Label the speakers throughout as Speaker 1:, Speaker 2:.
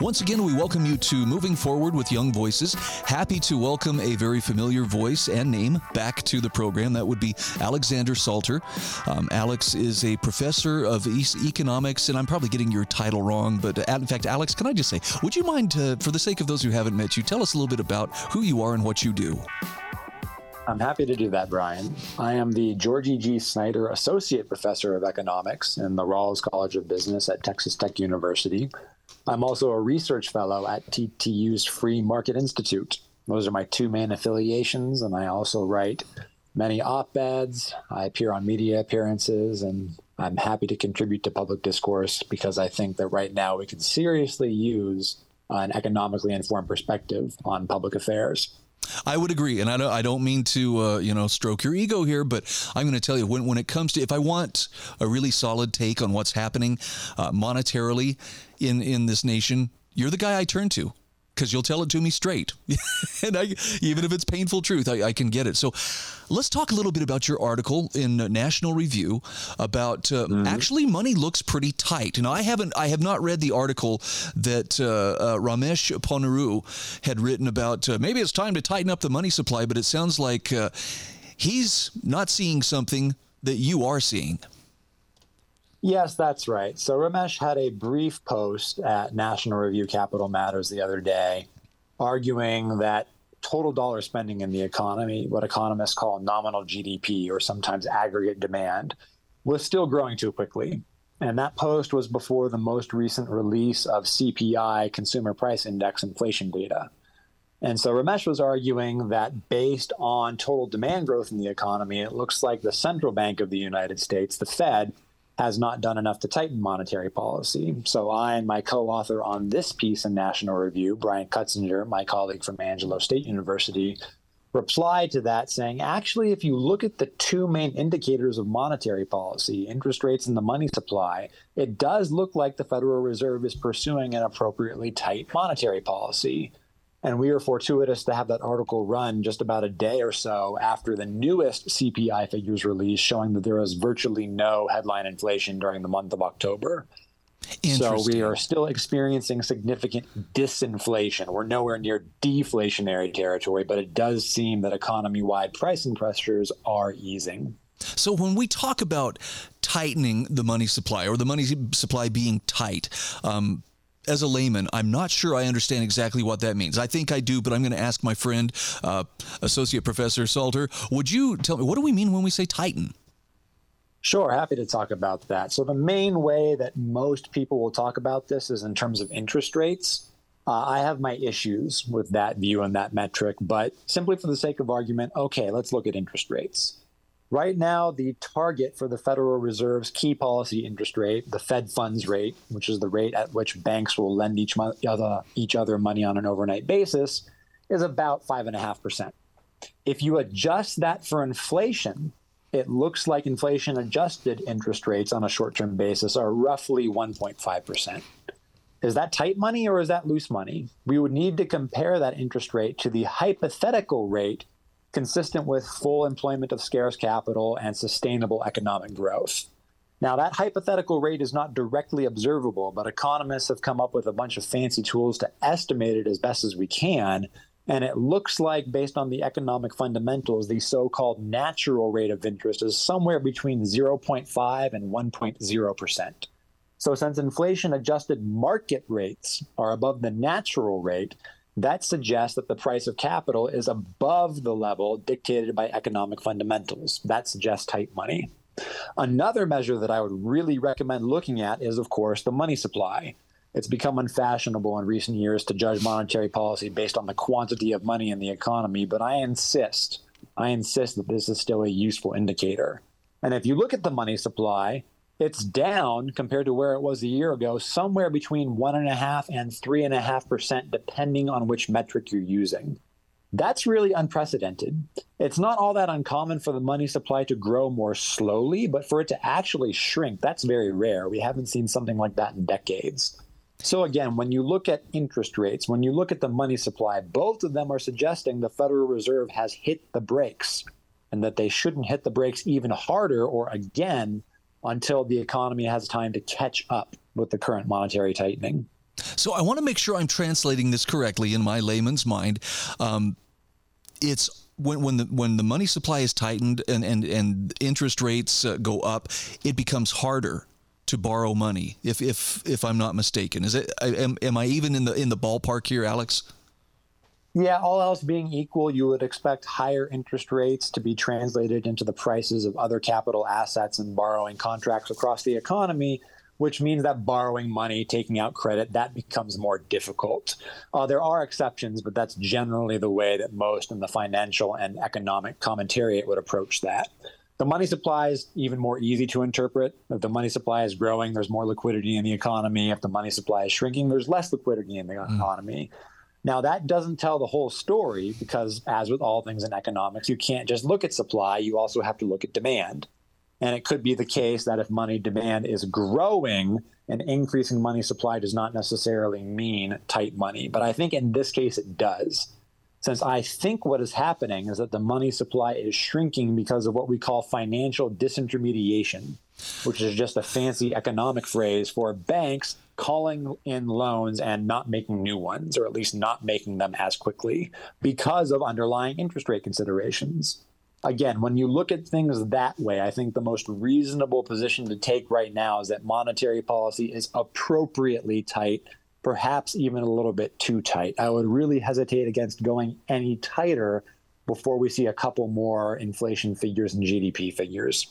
Speaker 1: Once again, we welcome you to Moving Forward with Young Voices. Happy to welcome a very familiar voice and name back to the program. That would be Alexander Salter. Um, Alex is a professor of economics, and I'm probably getting your title wrong, but uh, in fact, Alex, can I just say, would you mind, uh, for the sake of those who haven't met you, tell us a little bit about who you are and what you do?
Speaker 2: I'm happy to do that, Brian. I am the Georgie G. Snyder Associate Professor of Economics in the Rawls College of Business at Texas Tech University. I'm also a research fellow at TTU's Free Market Institute. Those are my two main affiliations, and I also write many op eds. I appear on media appearances, and I'm happy to contribute to public discourse because I think that right now we can seriously use an economically informed perspective on public affairs.
Speaker 1: I would agree, and I don't. I don't mean to, uh, you know, stroke your ego here, but I'm going to tell you when when it comes to if I want a really solid take on what's happening uh, monetarily in in this nation, you're the guy I turn to because you'll tell it to me straight. and I, even if it's painful truth, I, I, can get it. So let's talk a little bit about your article in National Review about uh, mm-hmm. actually money looks pretty tight. Now I haven't, I have not read the article that uh, uh, Ramesh Ponnuru had written about uh, maybe it's time to tighten up the money supply, but it sounds like uh, he's not seeing something that you are seeing.
Speaker 2: Yes, that's right. So Ramesh had a brief post at National Review Capital Matters the other day arguing that total dollar spending in the economy, what economists call nominal GDP or sometimes aggregate demand, was still growing too quickly. And that post was before the most recent release of CPI, Consumer Price Index inflation data. And so Ramesh was arguing that based on total demand growth in the economy, it looks like the central bank of the United States, the Fed, has not done enough to tighten monetary policy. So I and my co-author on this piece in National Review, Bryan Cutsinger, my colleague from Angelo State University, replied to that saying, actually, if you look at the two main indicators of monetary policy, interest rates and the money supply, it does look like the Federal Reserve is pursuing an appropriately tight monetary policy. And we were fortuitous to have that article run just about a day or so after the newest CPI figures released, showing that there was virtually no headline inflation during the month of October. So we are still experiencing significant disinflation. We're nowhere near deflationary territory, but it does seem that economy wide pricing pressures are easing.
Speaker 1: So when we talk about tightening the money supply or the money supply being tight, um, as a layman, I'm not sure I understand exactly what that means. I think I do, but I'm going to ask my friend, uh, Associate Professor Salter. Would you tell me what do we mean when we say tighten?
Speaker 2: Sure, happy to talk about that. So, the main way that most people will talk about this is in terms of interest rates. Uh, I have my issues with that view and that metric, but simply for the sake of argument, okay, let's look at interest rates. Right now, the target for the Federal Reserve's key policy interest rate, the Fed funds rate, which is the rate at which banks will lend each, other, each other money on an overnight basis, is about 5.5%. If you adjust that for inflation, it looks like inflation adjusted interest rates on a short term basis are roughly 1.5%. Is that tight money or is that loose money? We would need to compare that interest rate to the hypothetical rate consistent with full employment of scarce capital and sustainable economic growth. Now, that hypothetical rate is not directly observable, but economists have come up with a bunch of fancy tools to estimate it as best as we can. And it looks like, based on the economic fundamentals, the so called natural rate of interest is somewhere between 0.5 and 1.0%. So, since inflation adjusted market rates are above the natural rate, that suggests that the price of capital is above the level dictated by economic fundamentals. That suggests tight money. Another measure that I would really recommend looking at is, of course, the money supply. It's become unfashionable in recent years to judge monetary policy based on the quantity of money in the economy, but I insist, I insist that this is still a useful indicator. And if you look at the money supply, it's down compared to where it was a year ago, somewhere between one and a half and three and a half percent, depending on which metric you're using. That's really unprecedented. It's not all that uncommon for the money supply to grow more slowly, but for it to actually shrink, that's very rare. We haven't seen something like that in decades. So, again, when you look at interest rates, when you look at the money supply, both of them are suggesting the Federal Reserve has hit the brakes and that they shouldn't hit the brakes even harder or again until the economy has time to catch up with the current monetary tightening.
Speaker 1: So I want to make sure I'm translating this correctly in my layman's mind. Um, it's when when the when the money supply is tightened and and and interest rates uh, go up, it becomes harder to borrow money. If if if I'm not mistaken, is it? Am, am I even in the in the ballpark here, Alex?
Speaker 2: Yeah, all else being equal, you would expect higher interest rates to be translated into the prices of other capital assets and borrowing contracts across the economy, which means that borrowing money, taking out credit, that becomes more difficult. Uh, there are exceptions, but that's generally the way that most in the financial and economic commentariat would approach that. The money supply is even more easy to interpret. If the money supply is growing, there's more liquidity in the economy. If the money supply is shrinking, there's less liquidity in the mm. economy. Now, that doesn't tell the whole story because, as with all things in economics, you can't just look at supply, you also have to look at demand. And it could be the case that if money demand is growing, an increasing money supply does not necessarily mean tight money. But I think in this case, it does. Since I think what is happening is that the money supply is shrinking because of what we call financial disintermediation, which is just a fancy economic phrase for banks calling in loans and not making new ones, or at least not making them as quickly because of underlying interest rate considerations. Again, when you look at things that way, I think the most reasonable position to take right now is that monetary policy is appropriately tight, perhaps even a little bit too tight. I would really hesitate against going any tighter before we see a couple more inflation figures and GDP figures.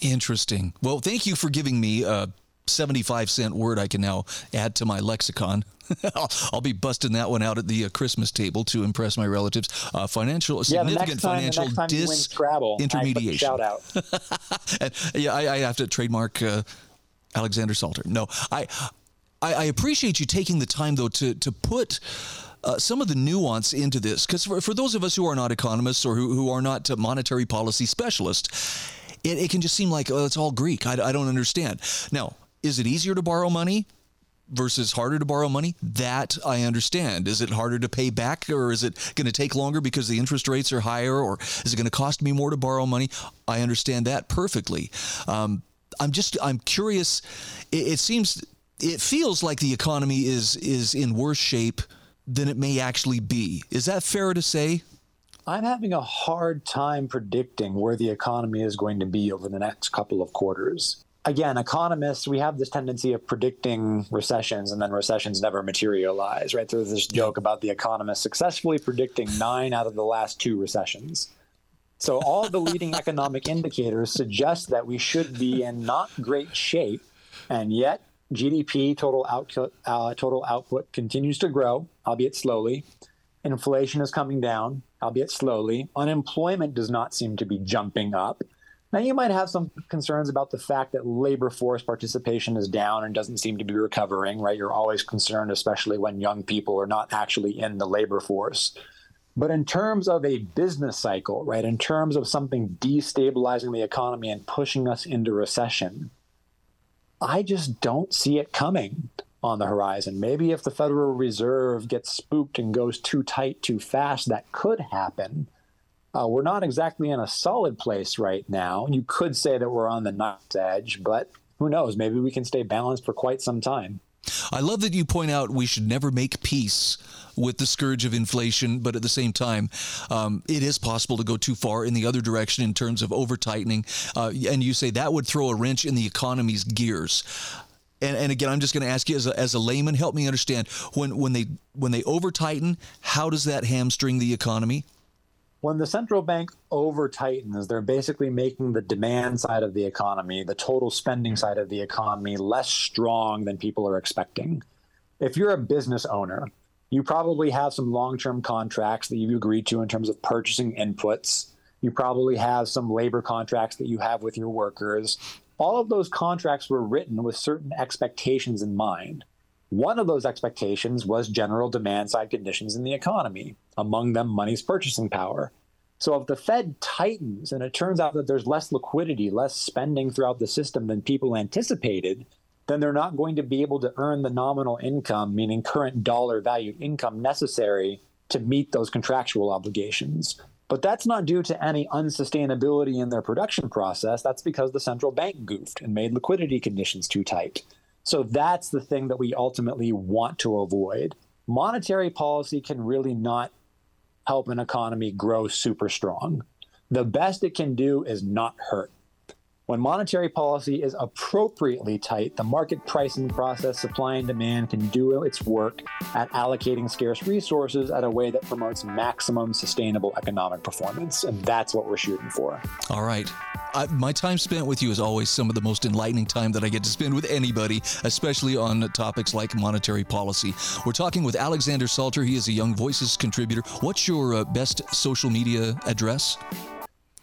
Speaker 1: Interesting. Well, thank you for giving me uh, 75 cent word I can now add to my lexicon. I'll, I'll, be busting that one out at the uh, Christmas table to impress my relatives. Uh, financial, yeah, significant time, financial disintermediation.
Speaker 2: Shout out.
Speaker 1: and, yeah, I, I, have to trademark uh, Alexander Salter. No, I, I, I, appreciate you taking the time though to to put. Uh, some of the nuance into this, because for, for those of us who are not economists or who, who are not monetary policy specialists, it, it, can just seem like oh, it's all Greek. I, I don't understand. Now, is it easier to borrow money? versus harder to borrow money, that I understand. Is it harder to pay back or is it going to take longer because the interest rates are higher or is it going to cost me more to borrow money? I understand that perfectly. Um, I'm just, I'm curious. It, it seems, it feels like the economy is, is in worse shape than it may actually be. Is that fair to say?
Speaker 2: I'm having a hard time predicting where the economy is going to be over the next couple of quarters again, economists, we have this tendency of predicting recessions and then recessions never materialize, right? There's this joke about the economists successfully predicting nine out of the last two recessions. So all the leading economic indicators suggest that we should be in not great shape, and yet GDP total output uh, total output continues to grow, albeit slowly. Inflation is coming down, albeit slowly. Unemployment does not seem to be jumping up. Now, you might have some concerns about the fact that labor force participation is down and doesn't seem to be recovering, right? You're always concerned, especially when young people are not actually in the labor force. But in terms of a business cycle, right, in terms of something destabilizing the economy and pushing us into recession, I just don't see it coming on the horizon. Maybe if the Federal Reserve gets spooked and goes too tight too fast, that could happen. Uh, we're not exactly in a solid place right now. You could say that we're on the knife's edge, but who knows? Maybe we can stay balanced for quite some time.
Speaker 1: I love that you point out we should never make peace with the scourge of inflation, but at the same time, um, it is possible to go too far in the other direction in terms of over tightening. Uh, and you say that would throw a wrench in the economy's gears. And, and again, I'm just going to ask you as a, as a layman, help me understand when, when they when they over tighten, how does that hamstring the economy?
Speaker 2: When the central bank over tightens, they're basically making the demand side of the economy, the total spending side of the economy, less strong than people are expecting. If you're a business owner, you probably have some long term contracts that you've agreed to in terms of purchasing inputs. You probably have some labor contracts that you have with your workers. All of those contracts were written with certain expectations in mind. One of those expectations was general demand side conditions in the economy, among them money's purchasing power. So if the Fed tightens and it turns out that there's less liquidity, less spending throughout the system than people anticipated, then they're not going to be able to earn the nominal income, meaning current dollar valued income necessary to meet those contractual obligations. But that's not due to any unsustainability in their production process. That's because the central bank goofed and made liquidity conditions too tight. So that's the thing that we ultimately want to avoid. Monetary policy can really not help an economy grow super strong. The best it can do is not hurt. When monetary policy is appropriately tight, the market pricing process, supply and demand, can do its work at allocating scarce resources at a way that promotes maximum sustainable economic performance. And that's what we're shooting for.
Speaker 1: All right. I, my time spent with you is always some of the most enlightening time that I get to spend with anybody, especially on topics like monetary policy. We're talking with Alexander Salter. He is a Young Voices contributor. What's your uh, best social media address?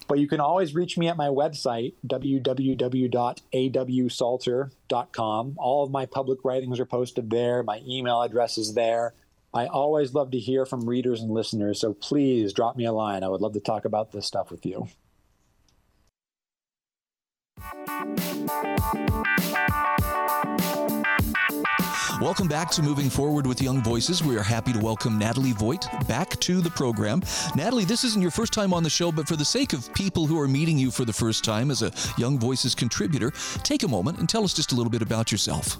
Speaker 2: But you can always reach me at my website, www.awsalter.com. All of my public writings are posted there. My email address is there. I always love to hear from readers and listeners, so please drop me a line. I would love to talk about this stuff with you.
Speaker 1: Welcome back to Moving Forward with Young Voices. We are happy to welcome Nathalie Voit back to the program. Nathalie, this isn't your first time on the show, but for the sake of people who are meeting you for the first time as a Young Voices contributor, take a moment and tell us just a little bit about yourself.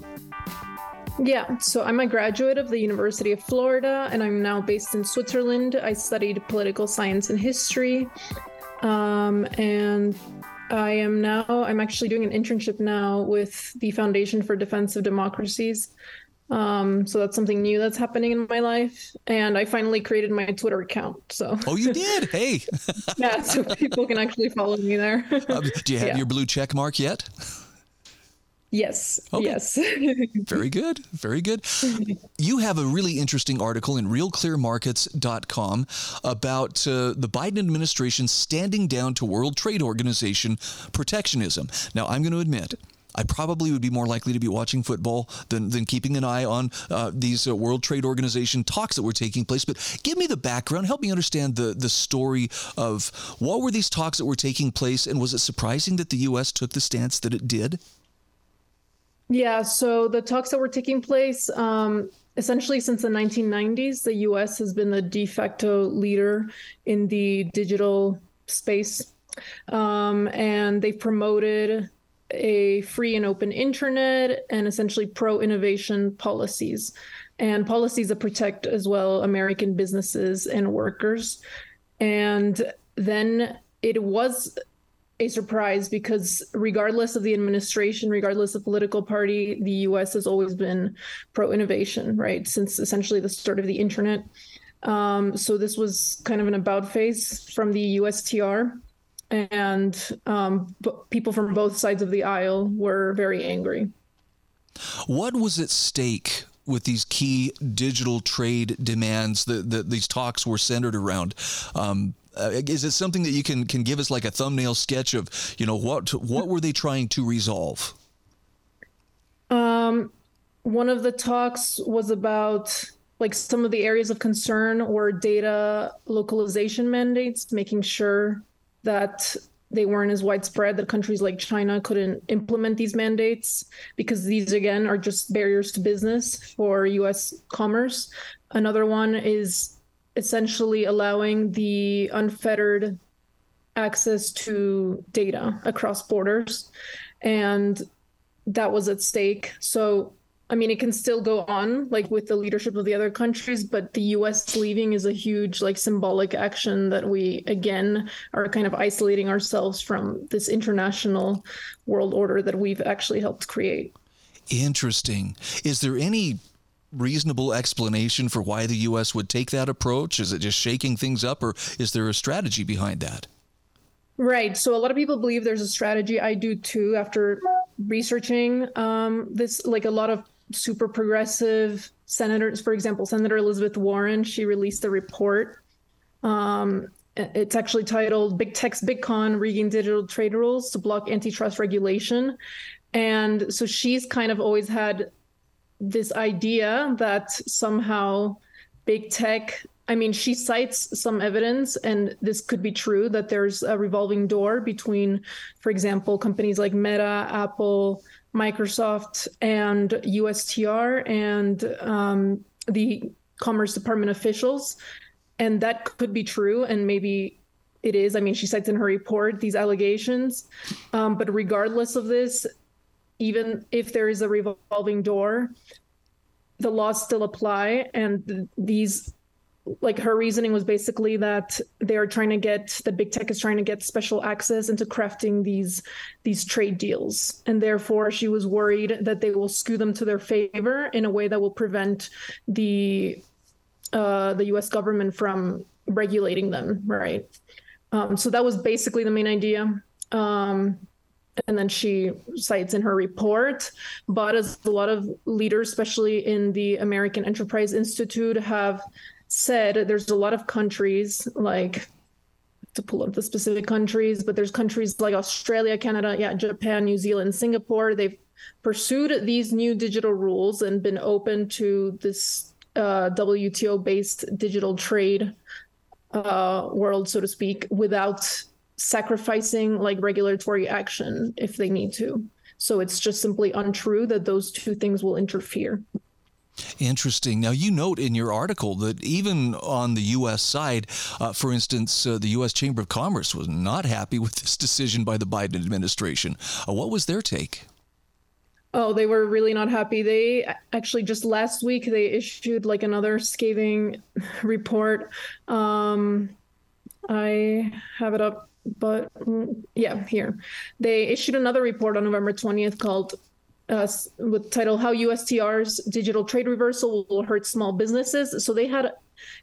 Speaker 3: Yeah, so I'm a graduate of the University of Florida and I'm now based in Switzerland. I studied political science and history. Um, and I am now, I'm actually doing an internship now with the Foundation for Defense of Democracies. Um, so that's something new that's happening in my life. And I finally created my Twitter account. So
Speaker 1: Oh, you did? Hey.
Speaker 3: yeah, so people can actually follow me there.
Speaker 1: Um, do you have yeah. your blue check mark yet?
Speaker 3: Yes. Okay. Yes.
Speaker 1: Very good. Very good. You have a really interesting article in realclearmarkets.com about uh, the Biden administration standing down to World Trade Organization protectionism. Now, I'm going to admit, I probably would be more likely to be watching football than, than keeping an eye on uh, these uh, World Trade Organization talks that were taking place. But give me the background. Help me understand the, the story of what were these talks that were taking place, and was it surprising that the U.S. took the stance that it did?
Speaker 3: Yeah, so the talks that were taking place, um, essentially since the 1990s, the US has been the de facto leader in the digital space. Um, and they've promoted a free and open internet and essentially pro innovation policies and policies that protect as well American businesses and workers. And then it was a surprise because regardless of the administration, regardless of political party, the US has always been pro innovation, right? Since essentially the start of the internet. Um, so this was kind of an about face from the USTR and um, people from both sides of the aisle were very angry.
Speaker 1: What was at stake with these key digital trade demands that, that these talks were centered around? Um, uh, is it something that you can can give us like a thumbnail sketch of you know what what were they trying to resolve?
Speaker 3: Um, one of the talks was about like some of the areas of concern were data localization mandates, making sure that they weren't as widespread that countries like China couldn't implement these mandates because these again are just barriers to business for US commerce. Another one is essentially allowing the unfettered access to data across borders and that was at stake. So I mean, it can still go on, like with the leadership of the other countries, but the U.S. leaving is a huge, like, symbolic action that we again are kind of isolating ourselves from this international world order that we've actually helped create.
Speaker 1: Interesting. Is there any reasonable explanation for why the U.S. would take that approach? Is it just shaking things up, or is there a strategy behind that?
Speaker 3: Right. So a lot of people believe there's a strategy. I do too. After researching um, this, like a lot of super progressive senators, for example, Senator Elizabeth Warren, she released a report. Um, it's actually titled Big Tech's Big Con Rigging Digital Trade Rules to Block Antitrust Regulation. And so she's kind of always had this idea that somehow big tech I mean, she cites some evidence, and this could be true that there's a revolving door between, for example, companies like Meta, Apple, Microsoft and USTR and um, the Commerce Department officials. And that could be true. And maybe it is. I mean, she cites in her report these allegations. Um, but regardless of this, even if there is a revolving door, the laws still apply. And th- these, like her reasoning was basically that they're trying to get the big tech is trying to get special access into crafting these these trade deals, and therefore she was worried that they will skew them to their favor in a way that will prevent the uh, the U.S. government from regulating them, right? Um, so that was basically the main idea. Um, and then she cites in her report, but as a lot of leaders, especially in the American Enterprise Institute, have said, there's a lot of countries like to pull up the specific countries, but there's countries like Australia, Canada, yeah, Japan, New Zealand, Singapore. They've pursued these new digital rules and been open to this uh, WTO based digital trade uh, world, so to speak, without sacrificing like regulatory action if they need to. So it's just simply untrue that those two things will interfere.
Speaker 1: Interesting. Now, you note in your article that even on the U.S. side, uh, for instance, uh, the U.S. Chamber of Commerce was not happy with this decision by the Biden administration. Uh, what was their take?
Speaker 3: Oh, they were really not happy. They actually just last week they issued like another scathing report. Um, I have it up, but mm, yeah, here they issued another report on November twentieth called uh, with title "How USTR's Digital Trade Reversal Will Hurt Small Businesses." So they had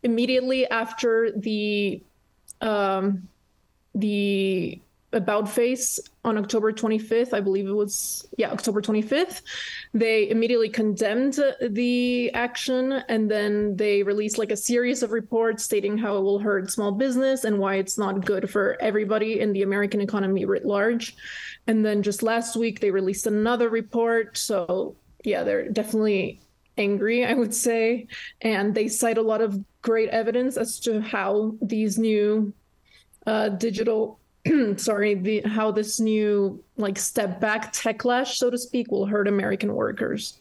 Speaker 3: immediately after the um, the about face on October 25th, I believe it was, yeah, October 25th. They immediately condemned the action and then they released like a series of reports stating how it will hurt small business and why it's not good for everybody in the American economy writ large. And then just last week, they released another report. So, yeah, they're definitely angry, I would say. And they cite a lot of great evidence as to how these new uh, digital sorry, the how this new like step back techlash, so to speak, will hurt American workers.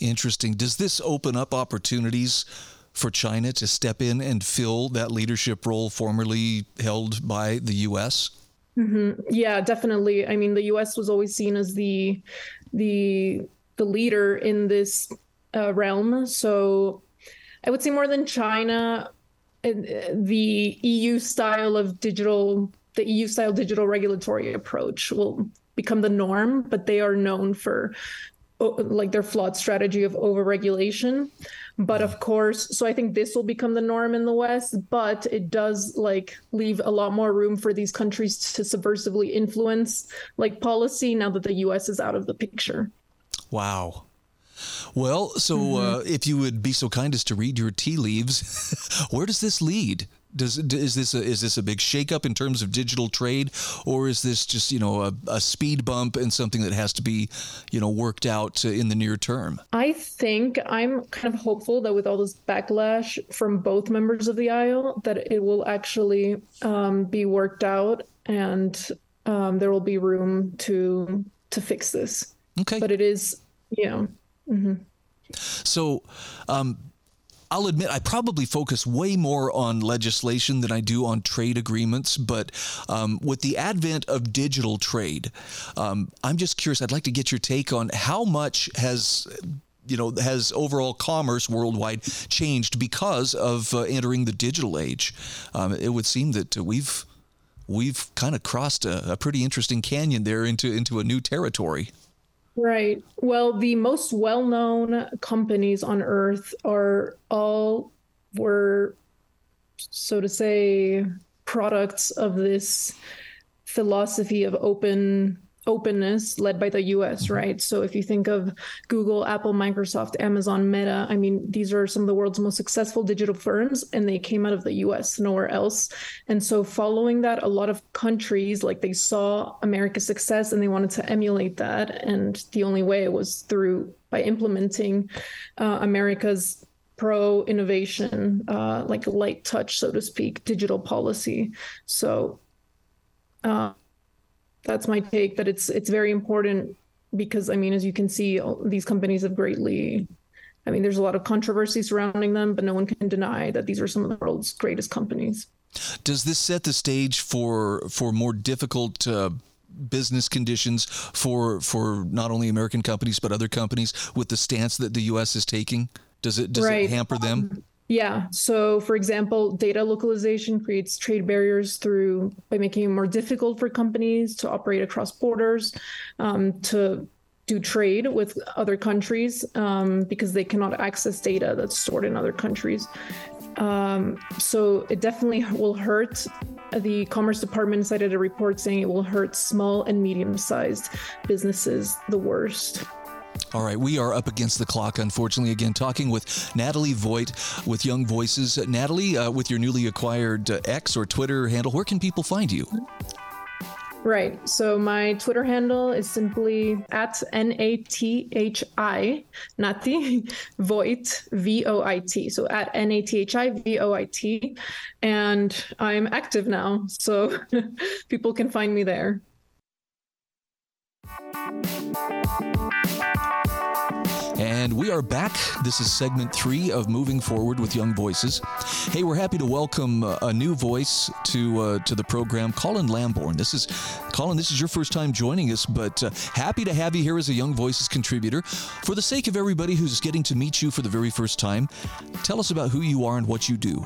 Speaker 1: Interesting. Does this open up opportunities for China to step in and fill that leadership role formerly held by the U.S.?
Speaker 3: Mm-hmm. Yeah, definitely. I mean, the U.S. was always seen as the the the leader in this uh, realm. So I would say more than China, uh, the EU style of digital the EU style digital regulatory approach will become the norm, but they are known for like their flawed strategy of overregulation. But of course, so I think this will become the norm in the West, but it does like leave a lot more room for these countries to subversively influence like policy now that the US is out of the picture.
Speaker 1: Wow. Well, so mm-hmm. uh, if you would be so kind as to read your tea leaves, where does this lead? Does is this a, is this a big shakeup in terms of digital trade, or is this just you know a, a speed bump and something that has to be you know worked out in the near term?
Speaker 3: I think I'm kind of hopeful that with all this backlash from both members of the aisle, that it will actually um, be worked out and um, there will be room to to fix this.
Speaker 1: Okay,
Speaker 3: but it is you know. Mm-hmm.
Speaker 1: So, um, I'll admit I probably focus way more on legislation than I do on trade agreements. But um, with the advent of digital trade, um, I'm just curious. I'd like to get your take on how much has you know has overall commerce worldwide changed because of uh, entering the digital age. Um, it would seem that we've we've kind of crossed a, a pretty interesting canyon there into into a new territory.
Speaker 3: Right. Well, the most well known companies on earth are all were, so to say, products of this philosophy of open openness led by the US, right? So if you think of Google, Apple, Microsoft, Amazon, Meta, I mean, these are some of the world's most successful digital firms and they came out of the US, nowhere else. And so following that, a lot of countries like they saw America's success and they wanted to emulate that. And the only way was through by implementing uh, America's pro innovation, uh, like light touch, so to speak, digital policy. So uh, that's my take that it's it's very important because I mean, as you can see, these companies have greatly. I mean, there's a lot of controversy surrounding them, but no one can deny that these are some of the world's greatest companies.
Speaker 1: Does this set the stage for for more difficult uh, business conditions for for not only American companies but other companies with the stance that the U.S. is taking? Does it does right. it hamper them? Um,
Speaker 3: yeah. So, for example, data localization creates trade barriers through by making it more difficult for companies to operate across borders, um, to do trade with other countries um, because they cannot access data that's stored in other countries. Um, so it definitely will hurt. The Commerce Department cited a report saying it will hurt small and medium sized businesses the worst.
Speaker 1: All right, we are up against the clock, unfortunately. Again, talking with Nathalie Voit with Young Voices. Nathalie, uh, with your newly acquired uh, X or Twitter handle, where can people find you?
Speaker 3: Right. So my Twitter handle is simply at N A T H I, Nati Voit, V O I T. So at N A T H I V O I T. And I'm active now. So people can find me there.
Speaker 1: We are back. This is segment three of Moving Forward with Young Voices. Hey, we're happy to welcome uh, a new voice to uh, to the program, Collin Lamborn. This is Collin. This is your first time joining us, but uh, happy to have you here as a Young Voices contributor. For the sake of everybody who's getting to meet you for the very first time, tell us about who you are and what you do.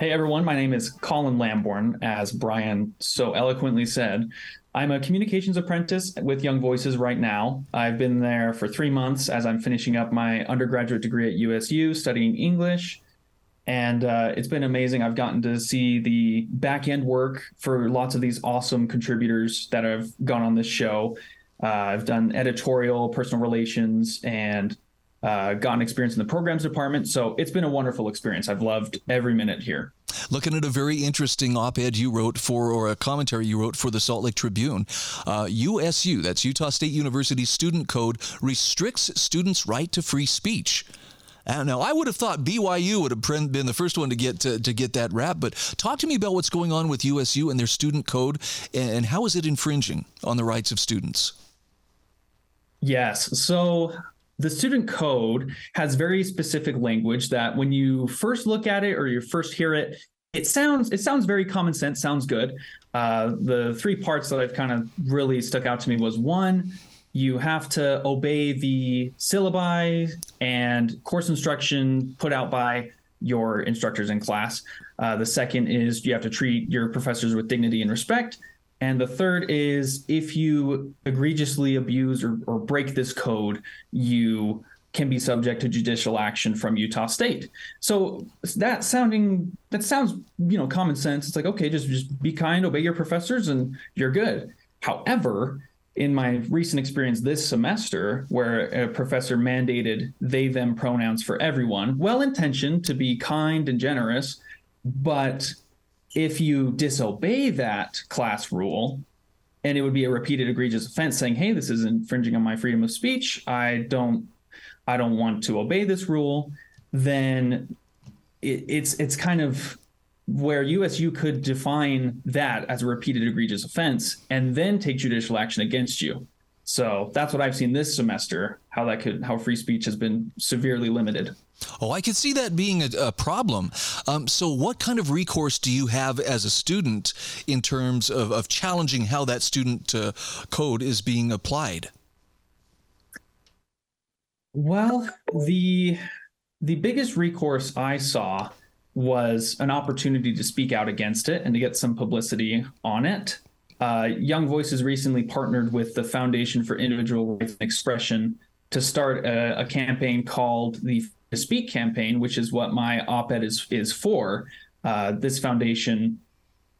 Speaker 4: Hey everyone, my name is Collin Lamborn, as Brian so eloquently said. I'm a communications apprentice with Young Voices right now. I've been there for three months as I'm finishing up my undergraduate degree at USU studying English. And uh, it's been amazing. I've gotten to see the back end work for lots of these awesome contributors that have gone on this show. Uh, I've done editorial, personal relations, and uh, gotten experience in the programs department. So it's been a wonderful experience. I've loved every minute here.
Speaker 1: Looking at a very interesting op ed you wrote for, or a commentary you wrote for the Salt Lake Tribune. Uh, USU, that's Utah State University student code, restricts students' right to free speech. Now, I would have thought BYU would have been the first one to get to, to, get that rap, but talk to me about what's going on with USU and their student code, and how is it infringing on the rights of students?
Speaker 4: Yes. So the student code has very specific language that when you first look at it or you first hear it, it sounds it sounds very common sense, sounds good. Uh, the three parts that I've kind of really stuck out to me was one, you have to obey the syllabi and course instruction put out by your instructors in class. Uh, the second is you have to treat your professors with dignity and respect. And the third is if you egregiously abuse or, or break this code, you can be subject to judicial action from Utah State. So that sounding that sounds, you know, common sense. It's like, okay, just just be kind, obey your professors and you're good. However, in my recent experience this semester where a professor mandated they them pronouns for everyone, well intentioned to be kind and generous, but if you disobey that class rule, and it would be a repeated egregious offense saying, "Hey, this is infringing on my freedom of speech. I don't, I don't want to obey this rule." Then it, it's it's kind of where USU could define that as a repeated egregious offense and then take judicial action against you. So that's what I've seen this semester. How that could how free speech has been severely limited.
Speaker 1: Oh, I could see that being a, a problem. Um, so, what kind of recourse do you have as a student in terms of, of challenging how that student uh, code is being applied?
Speaker 4: Well, the the biggest recourse I saw was an opportunity to speak out against it and to get some publicity on it. Uh, Young Voices recently partnered with the Foundation for Individual Rights and Expression to start a, a campaign called the to Speak campaign, which is what my op-ed is is for. Uh, this foundation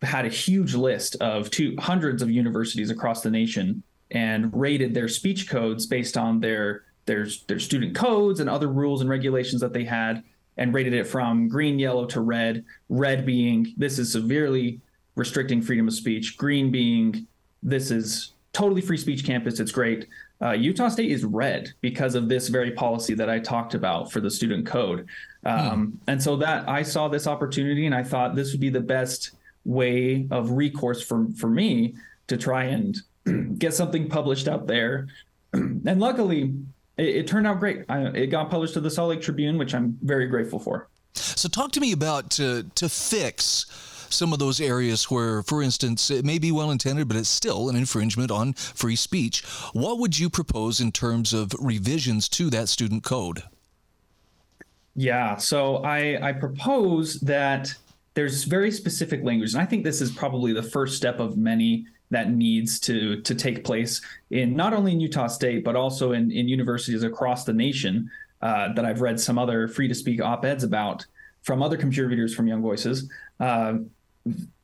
Speaker 4: had a huge list of two hundreds of universities across the nation and rated their speech codes based on their their their student codes and other rules and regulations that they had and rated it from green, yellow to red. Red being this is severely restricting freedom of speech. Green being this is totally free speech campus. It's great. Uh, Utah State is red because of this very policy that I talked about for the student code. Um, hmm. And so that I saw this opportunity and I thought this would be the best way of recourse for, for me to try and get something published out there. and luckily, it, it, turned out great. I, it got published to the Salt Lake Tribune, which I'm very grateful for.
Speaker 1: So, talk to me about to, to fix some of those areas where, for instance, it may be well intended, but it's still an infringement on free speech. What would you propose in terms of revisions to that student code?
Speaker 4: Yeah, so I, I propose that there's very specific language, and I think this is probably the first step of many that needs to to take place in not only in Utah State but also in, in universities across the nation uh, that I've read some other free to speak op eds about from other contributors from Young Voices. Uh,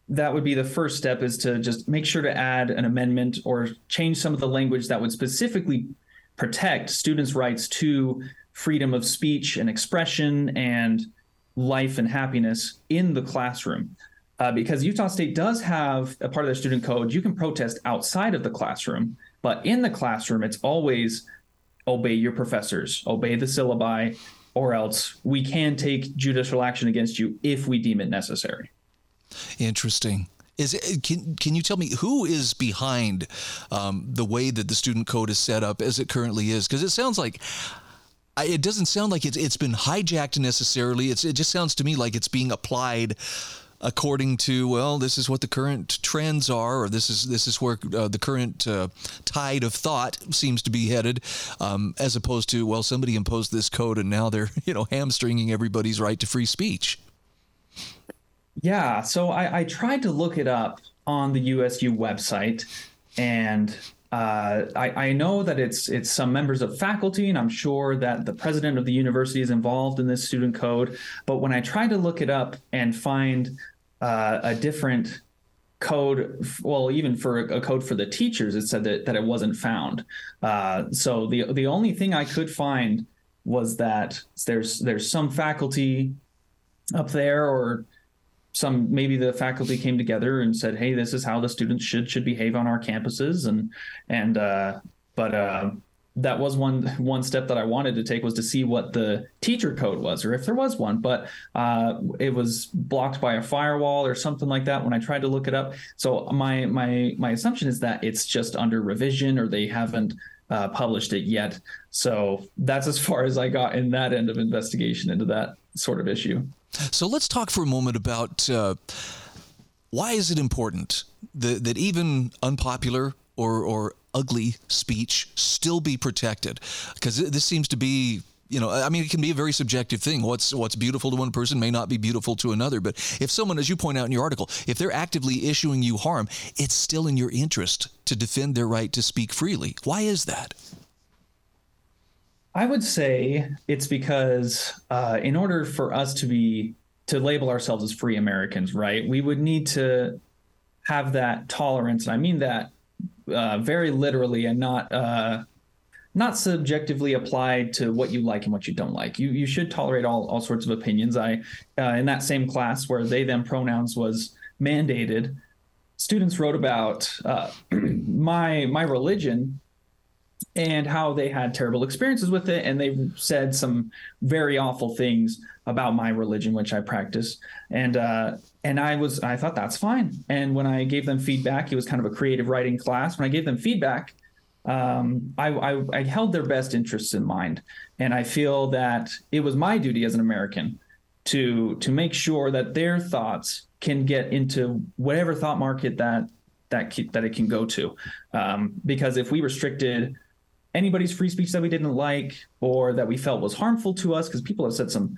Speaker 4: that would be the first step is to just make sure to add an amendment or change some of the language that would specifically protect students' rights to freedom of speech and expression and life and happiness in the classroom. Uh, because Utah State does have a part of their student code, you can protest outside of the classroom, but in the classroom, it's always obey your professors, obey the syllabi, or else we can take judicial action against you if we deem it necessary.
Speaker 1: Interesting. Is it, can can you tell me who is behind um, the way that the student code is set up as it currently is? Because it sounds like it doesn't sound like it's it's been hijacked necessarily. It's it just sounds to me like it's being applied according to well this is what the current trends are or this is this is where uh, the current uh, tide of thought seems to be headed um, as opposed to well somebody imposed this code and now they're you know hamstringing everybody's right to free speech
Speaker 4: yeah, so I, I tried to look it up on the USU website, and uh, I, I, know that it's it's some members of faculty, and I'm sure that the president of the university is involved in this student code. But when I tried to look it up and find uh, a different code, well, even for a, code for the teachers, it said that, that it wasn't found. Uh, so the the only thing I could find was that there's there's some faculty up there or some maybe the faculty came together and said, "Hey, this is how the students should should behave on our campuses," and and uh, but uh, that was one one step that I wanted to take was to see what the teacher code was, or if there was one. But uh, it was blocked by a firewall or something like that when I tried to look it up. So my my my assumption is that it's just under revision, or they haven't uh, published it yet. So that's as far as I got in that end of investigation into that sort of issue.
Speaker 1: So let's talk for a moment about uh, why is it important that, that even unpopular or, or ugly speech still be protected? Because this seems to be you know i mean it can be a very subjective thing. What's what's beautiful to one person may not be beautiful to another. But if someone as you point out in your article if they're actively issuing you harm it's still in your interest to defend their right to speak freely. Why is that
Speaker 4: I would say it's because uh, in order for us to be to label ourselves as free Americans, right, we would need to have that tolerance. And I mean that uh, very literally, and not uh, not subjectively applied to what you like and what you don't like. You you should tolerate all all sorts of opinions. I uh, in that same class where they them pronouns was mandated, students wrote about uh, my my religion and how they had terrible experiences with it and they said some very awful things about my religion which i practice and uh, and i was i thought that's fine. And when i gave them feedback it was kind of a creative writing class. When i gave them feedback um, I, I, I held their best interests in mind. And i feel that it was my duty as an american to to make sure that their thoughts can get into whatever thought market that that that it can go to. Um, because if we restricted anybody's free speech that we didn't like or that we felt was harmful to us because people have said some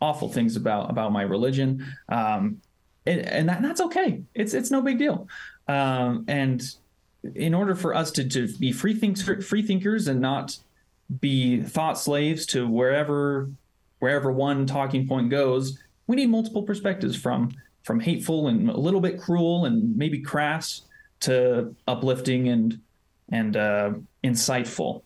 Speaker 4: awful things about about my religion. Um, and, and, that, that's okay. It's it's no big deal. Um, and in order for us to, to be free thinkers free thinkers and not be thought slaves to wherever wherever one talking point goes we need multiple perspectives from from hateful and a little bit cruel and maybe crass to uplifting and and uh, insightful.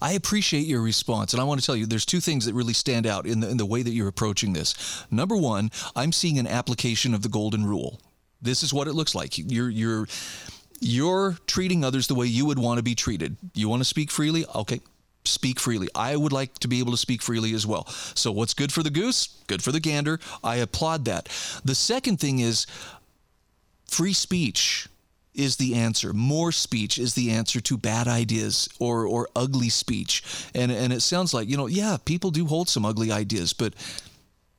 Speaker 1: I appreciate your response, and I want to tell you there's two things that really stand out in the in the way that you're approaching this. Number one, I'm seeing an application of the golden rule. This is what it looks like. You're you're you're treating others the way you would want to be treated. You want to speak freely? Okay, speak freely. I would like to be able to speak freely as well. So, what's good for the goose, good for the gander. I applaud that. The second thing is free speech is the answer. More speech is the answer to bad ideas or, or ugly speech. And, and it sounds like, you know, yeah, people do hold some ugly ideas, but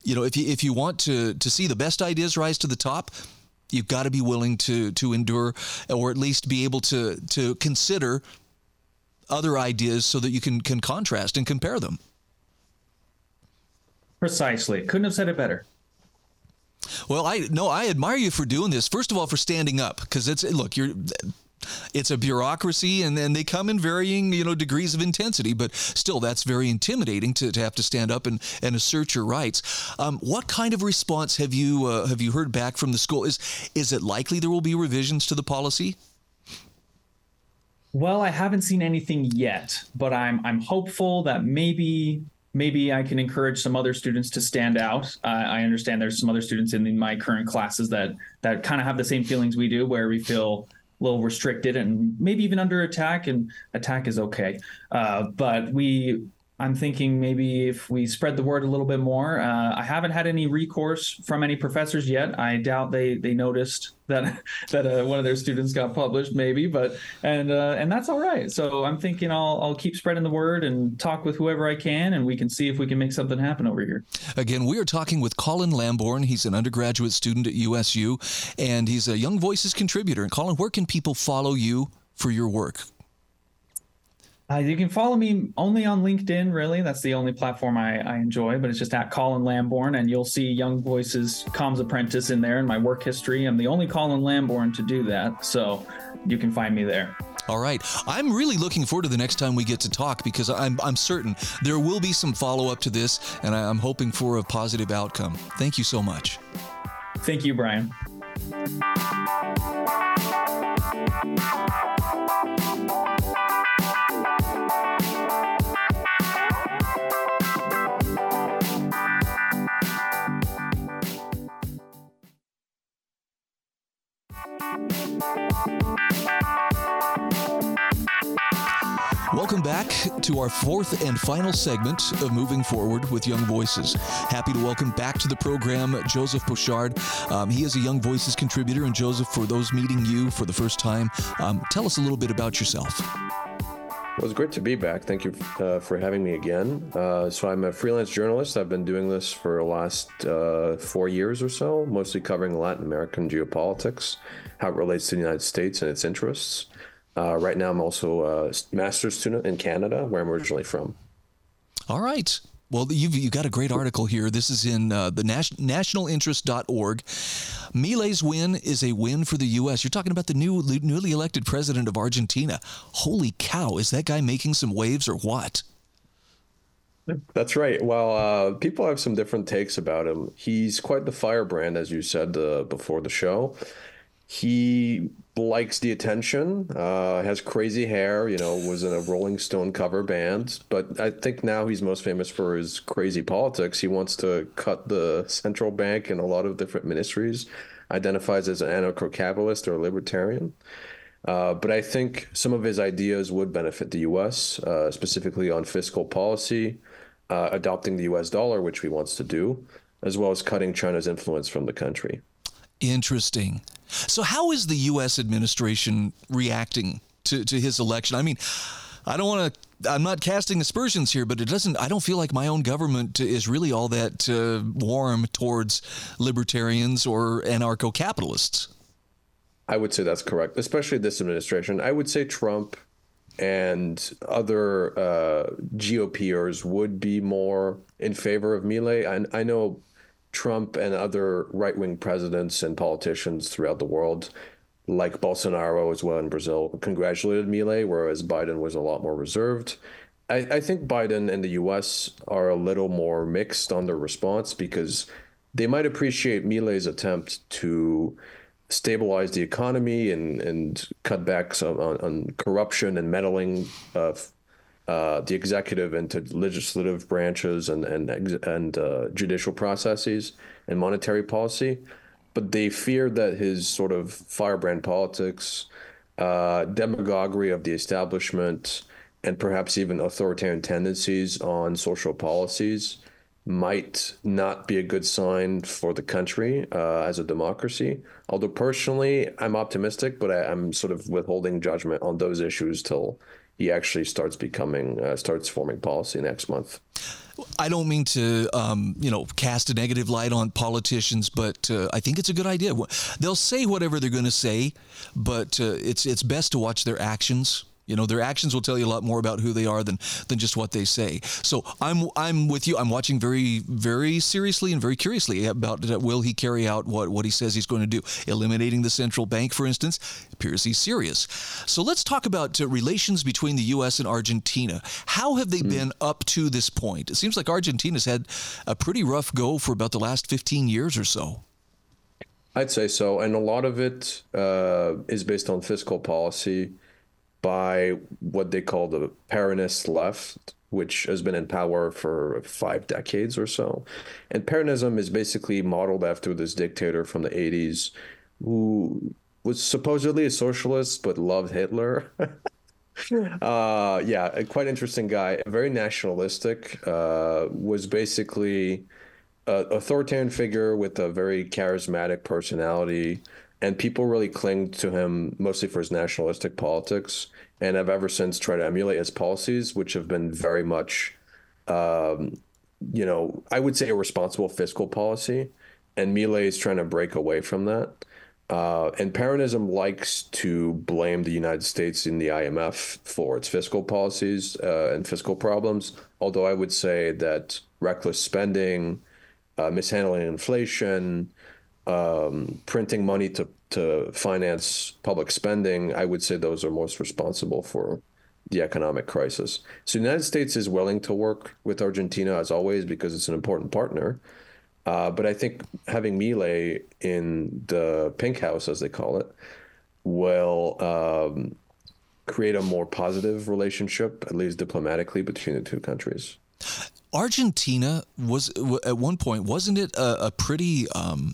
Speaker 1: you know, if you if you want to to see the best ideas rise to the top, you've got to be willing to to endure, or at least be able to to consider other ideas so that you can can contrast and compare them.
Speaker 4: Precisely. Couldn't have said it better.
Speaker 1: Well, I no, I admire you for doing this. First of all, for standing up because it's look, you're it's a bureaucracy and then they come in varying you know degrees of intensity but still that's very intimidating to, to have to stand up and, and assert your rights. Um, what kind of response have you uh, have you heard back from the school? Is is it likely there will be revisions to the policy?
Speaker 4: Well i haven't seen anything yet but i'm i'm hopeful that maybe maybe I can encourage some other students to stand out. Uh, I understand there's some other students in, my current classes that that kind of have the same feelings we do, where we feel a little restricted and maybe even under attack. And attack is okay, uh, but we I'm thinking maybe if we spread the word a little bit more. Uh, I haven't had any recourse from any professors yet. I doubt they they noticed that that uh, one of their students got published, maybe, but and uh, and that's all right. So I'm thinking I'll I'll keep spreading the word and talk with whoever I can, and we can see if we can make something happen over here.
Speaker 1: Again, we are talking with Collin Lamborn. He's an undergraduate student at USU, and he's a Young Voices contributor. And Collin, where can people follow you for your work?
Speaker 4: Uh, you can follow me only on LinkedIn, really. That's the only platform I, I, enjoy, but it's just at Collin Lamborn, and you'll see Young Voices Comms Apprentice in there in my work history. I'm the only Collin Lamborn to do that, so you can find me there.
Speaker 1: All right. I'm really looking forward to the next time we get to talk because I'm, I'm certain there will be some follow up to this, and I'm hoping for a positive outcome. Thank you so much.
Speaker 4: Thank you, Bryan.
Speaker 1: Welcome back to our fourth and final segment of Moving Forward with Young Voices. Happy to welcome back to the program Joseph Bouchard. Um, he is a Young Voices contributor. And Joseph, for those meeting you for the first time, um, tell us a little bit about yourself.
Speaker 5: Well, it's great to be back. Thank you uh, for having me again. Uh, so, I'm a freelance journalist. I've been doing this for the last uh, four years or so, mostly covering Latin American geopolitics, how it relates to the United States and its interests. Uh, right now, I'm also a master's student in Canada, where I'm originally from.
Speaker 1: All right. Well, you've, you've got a great article here. This is in uh, the nas- nationalinterest.org. Milei's win is a win for the U.S. You're talking about the new newly elected president of Argentina. Holy cow, is that guy making some waves or what?
Speaker 5: That's right. Well, uh, people have some different takes about him. He's quite the firebrand, as you said uh, before the show. He likes the attention, uh, has crazy hair, you know, was in a Rolling Stone cover band. But I think now he's most famous for his crazy politics. He wants to cut the central bank and a lot of different ministries, identifies as an anarcho capitalist or libertarian. Uh, but I think some of his ideas would benefit the U.S., uh, specifically on fiscal policy, uh, adopting the U.S. dollar, which he wants to do, as well as cutting China's influence from the country.
Speaker 1: Interesting. So, how is the U.S. administration reacting to, to his election? I mean, I don't want to. I'm not casting aspersions here, but it doesn't. I don't feel like my own government is really all that uh, warm towards libertarians or anarcho-capitalists.
Speaker 5: I would say that's correct, especially this administration. I would say Trump and other uh, GOPers would be more in favor of Milei. I, I know Trump and other right wing presidents and politicians throughout the world, like Bolsonaro as well in Brazil, congratulated Milei, whereas Biden was a lot more reserved. I, I think Biden and the US are a little more mixed on their response because they might appreciate Milei's attempt to stabilize the economy and, and cut back some on, on corruption and meddling of uh, the executive into legislative branches and and and uh, judicial processes and monetary policy, but they feared that his sort of firebrand politics, uh, demagoguery of the establishment, and perhaps even authoritarian tendencies on social policies might not be a good sign for the country uh, as a democracy. Although personally, I'm optimistic, but I, I'm sort of withholding judgment on those issues till he actually starts becoming uh, starts forming policy next month.
Speaker 1: I don't mean to, um, you know, cast a negative light on politicians, but uh, I think it's a good idea. They'll say whatever they're going to say, but uh, it's it's best to watch their actions you know, their actions will tell you a lot more about who they are than than just what they say. So I'm I'm with you. I'm watching very very seriously and very curiously about will he carry out what what he says he's going to do. Eliminating the central bank, for instance, appears he's serious. So let's talk about uh, relations between the U.S. and Argentina. How have they mm. been up to this point? It seems like Argentina's had a pretty rough go for about the last 15 years or so.
Speaker 5: I'd say so, and a lot of it uh, is based on fiscal policy by what they call the Peronist left, which has been in power for five decades or so. And Peronism is basically modeled after this dictator from the 80s who was supposedly a socialist but loved Hitler. uh, yeah, a quite interesting guy, very nationalistic, uh, was basically an authoritarian figure with a very charismatic personality and people really cling to him mostly for his nationalistic politics and have ever since tried to emulate his policies, which have been very much, um, you know, I would say a responsible fiscal policy. And Milei is trying to break away from that. Uh, and Peronism likes to blame the United States and the IMF for its fiscal policies uh, and fiscal problems. Although I would say that reckless spending, uh, mishandling inflation, um, printing money to to finance public spending, I would say those are most responsible for the economic crisis. So the United States is willing to work with Argentina as always because it's an important partner. Uh, but I think having Milei in the pink house, as they call it, will um, create a more positive relationship, at least diplomatically, between the two countries.
Speaker 1: Argentina was at one point, wasn't it a, a pretty um,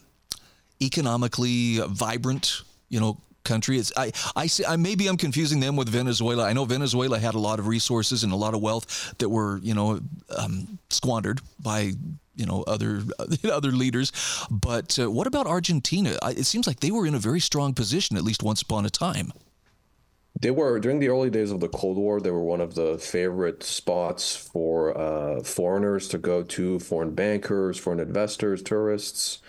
Speaker 1: economically vibrant, you know, country. It's I I, see, I maybe I'm confusing them with Venezuela. I know Venezuela had a lot of resources and a lot of wealth that were you know um, squandered by you know other other leaders. But uh, what about Argentina? It seems like they were in a very strong position at least once upon a time.
Speaker 5: They were during the early days of the Cold War. They were one of the favorite spots for uh, foreigners to go to, foreign bankers, foreign investors, tourists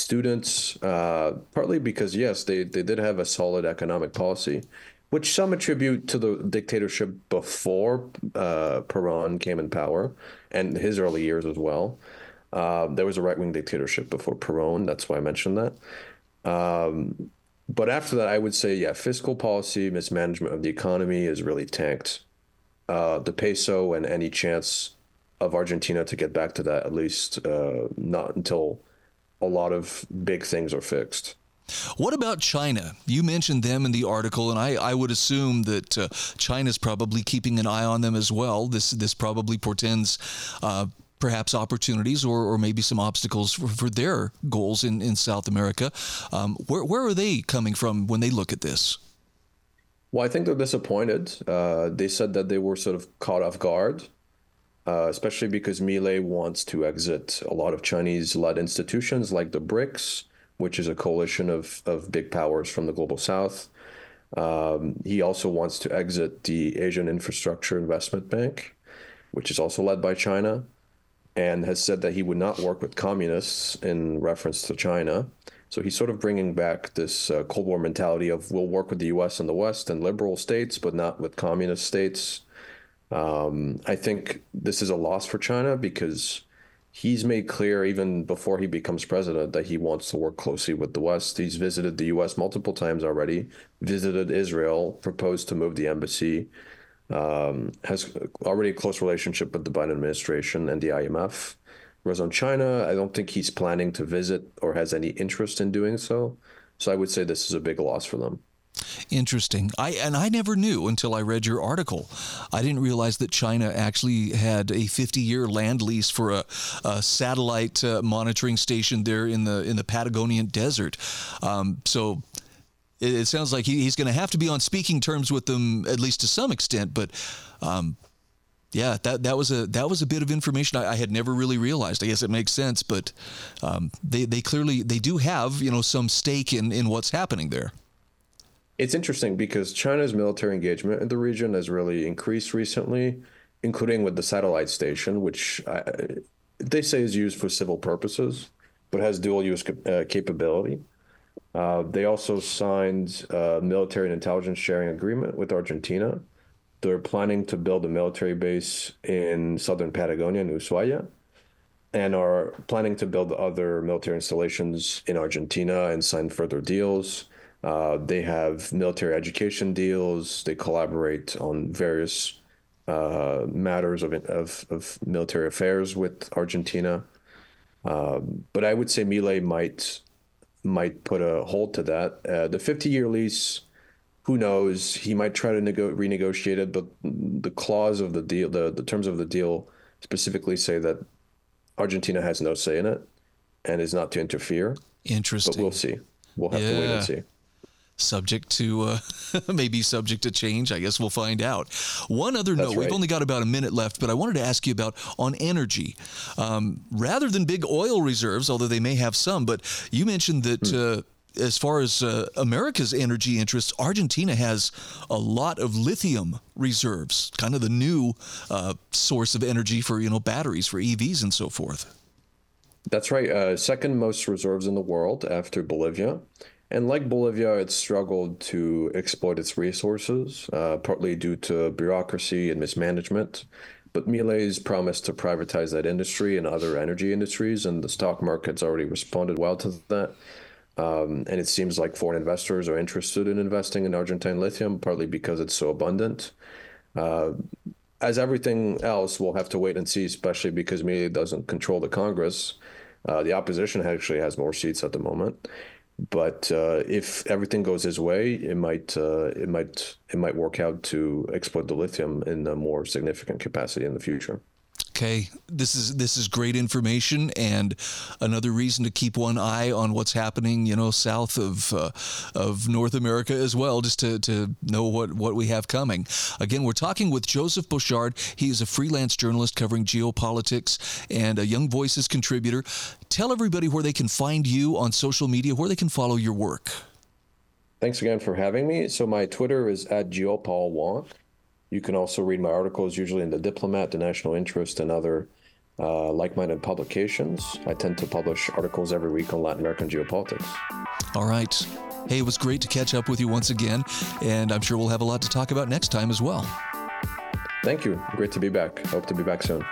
Speaker 5: students, uh, partly because, yes, they, they did have a solid economic policy, which some attribute to the dictatorship before uh, Peron came in power and his early years as well. Uh, there was a right wing dictatorship before Peron. That's why I mentioned that. Um, but after that, I would say, yeah, fiscal policy, mismanagement of the economy is really tanked. Uh, the peso and any chance of Argentina to get back to that, at least uh, not until a lot of big things are fixed.
Speaker 1: What about China? You mentioned them in the article, and I, I would assume that uh, China's probably keeping an eye on them as well. This this probably portends uh, perhaps opportunities or, or maybe some obstacles for, for their goals in, in South America. Um, where, where are they coming from when they look at this?
Speaker 5: Well, I think they're disappointed. Uh, they said that they were sort of caught off guard uh, especially because Milei wants to exit a lot of Chinese-led institutions like the BRICS, which is a coalition of, of big powers from the global south. Um, he also wants to exit the Asian Infrastructure Investment Bank, which is also led by China, and has said that he would not work with communists in reference to China. So he's sort of bringing back this uh, Cold War mentality of we'll work with the U.S. and the West and liberal states, but not with communist states. Um, I think this is a loss for China because he's made clear, even before he becomes president, that he wants to work closely with the West. He's visited the U.S. multiple times already, visited Israel, proposed to move the embassy, um, has already a close relationship with the Biden administration and the IMF. Whereas on China, I don't think he's planning to visit or has any interest in doing so. So I would say this is a big loss for them.
Speaker 1: Interesting. I and I never knew until I read your article. I didn't realize that China actually had a 50-year land lease for a, a satellite uh, monitoring station there in the in the Patagonian desert. Um, so it, it, sounds like he, he's going to have to be on speaking terms with them at least to some extent. But um, yeah, that that was a that was a bit of information I, I, had never really realized. I guess it makes sense, but um, they they clearly they do have you know some stake in in what's happening there.
Speaker 5: It's interesting because China's military engagement in the region has really increased recently. including with the satellite station, which I, they say is used for civil purposes, but has dual use uh, capability. Uh, they also signed a military and intelligence sharing agreement with Argentina. They're planning to build a military base in southern Patagonia, in Ushuaia, and are planning to build other military installations in Argentina and sign further deals. Uh, they have military education deals. They collaborate on various uh, matters of, of, of military affairs with Argentina. Um, but I would say Milei might might put a hold to that. Uh, the 50 year lease, who knows? He might try to nego- renegotiate it, but the clause of the deal, the, the terms of the deal specifically say that Argentina has no say in it and is not to interfere.
Speaker 1: Interesting.
Speaker 5: But we'll see. We'll have yeah. to wait and see
Speaker 1: subject to uh, maybe subject to change. I guess we'll find out. One other That's note: right. we've only got about a minute left, but I wanted to ask you about on energy. Um, rather than big oil reserves, although they may have some, but you mentioned that. Hmm. Uh, as far as uh, America's energy interests, Argentina has a lot of lithium reserves, kind of the new uh, source of energy for you know batteries for EVs and so forth.
Speaker 5: That's right. Uh, second most reserves in the world after Bolivia. And like Bolivia, it struggled to exploit its resources, uh, partly due to bureaucracy and mismanagement. But Milei's promised to privatize that industry and other energy industries, and the stock market's already responded well to that. Um, and it seems like foreign investors are interested in investing in Argentine lithium, partly because it's so abundant. Uh, as everything else, we'll have to wait and see, especially because Milei doesn't control the Congress. Uh, the opposition actually has more seats at the moment but uh, if everything goes his way, it might uh, it might it might work out to exploit the lithium in a more significant capacity in the future.
Speaker 1: Okay, this is this is great information and another reason to keep one eye on what's happening, you know, south of uh, of North America as well, just to, to know what what we have coming. Again, we're talking with Joseph Bouchard. He is a freelance journalist covering geopolitics and a Young Voices contributor. Tell everybody where they can find you on social media, where they can follow your work.
Speaker 5: Thanks again for having me. So my Twitter is at geopaul you can also read my articles, usually in The Diplomat, The National Interest, and other uh, like minded publications. I tend to publish articles every week on Latin American geopolitics.
Speaker 1: All right. Hey, it was great to catch up with you once again, and I'm sure we'll have a lot to talk about next time as well.
Speaker 5: Thank you. Great to be back. Hope to be back soon.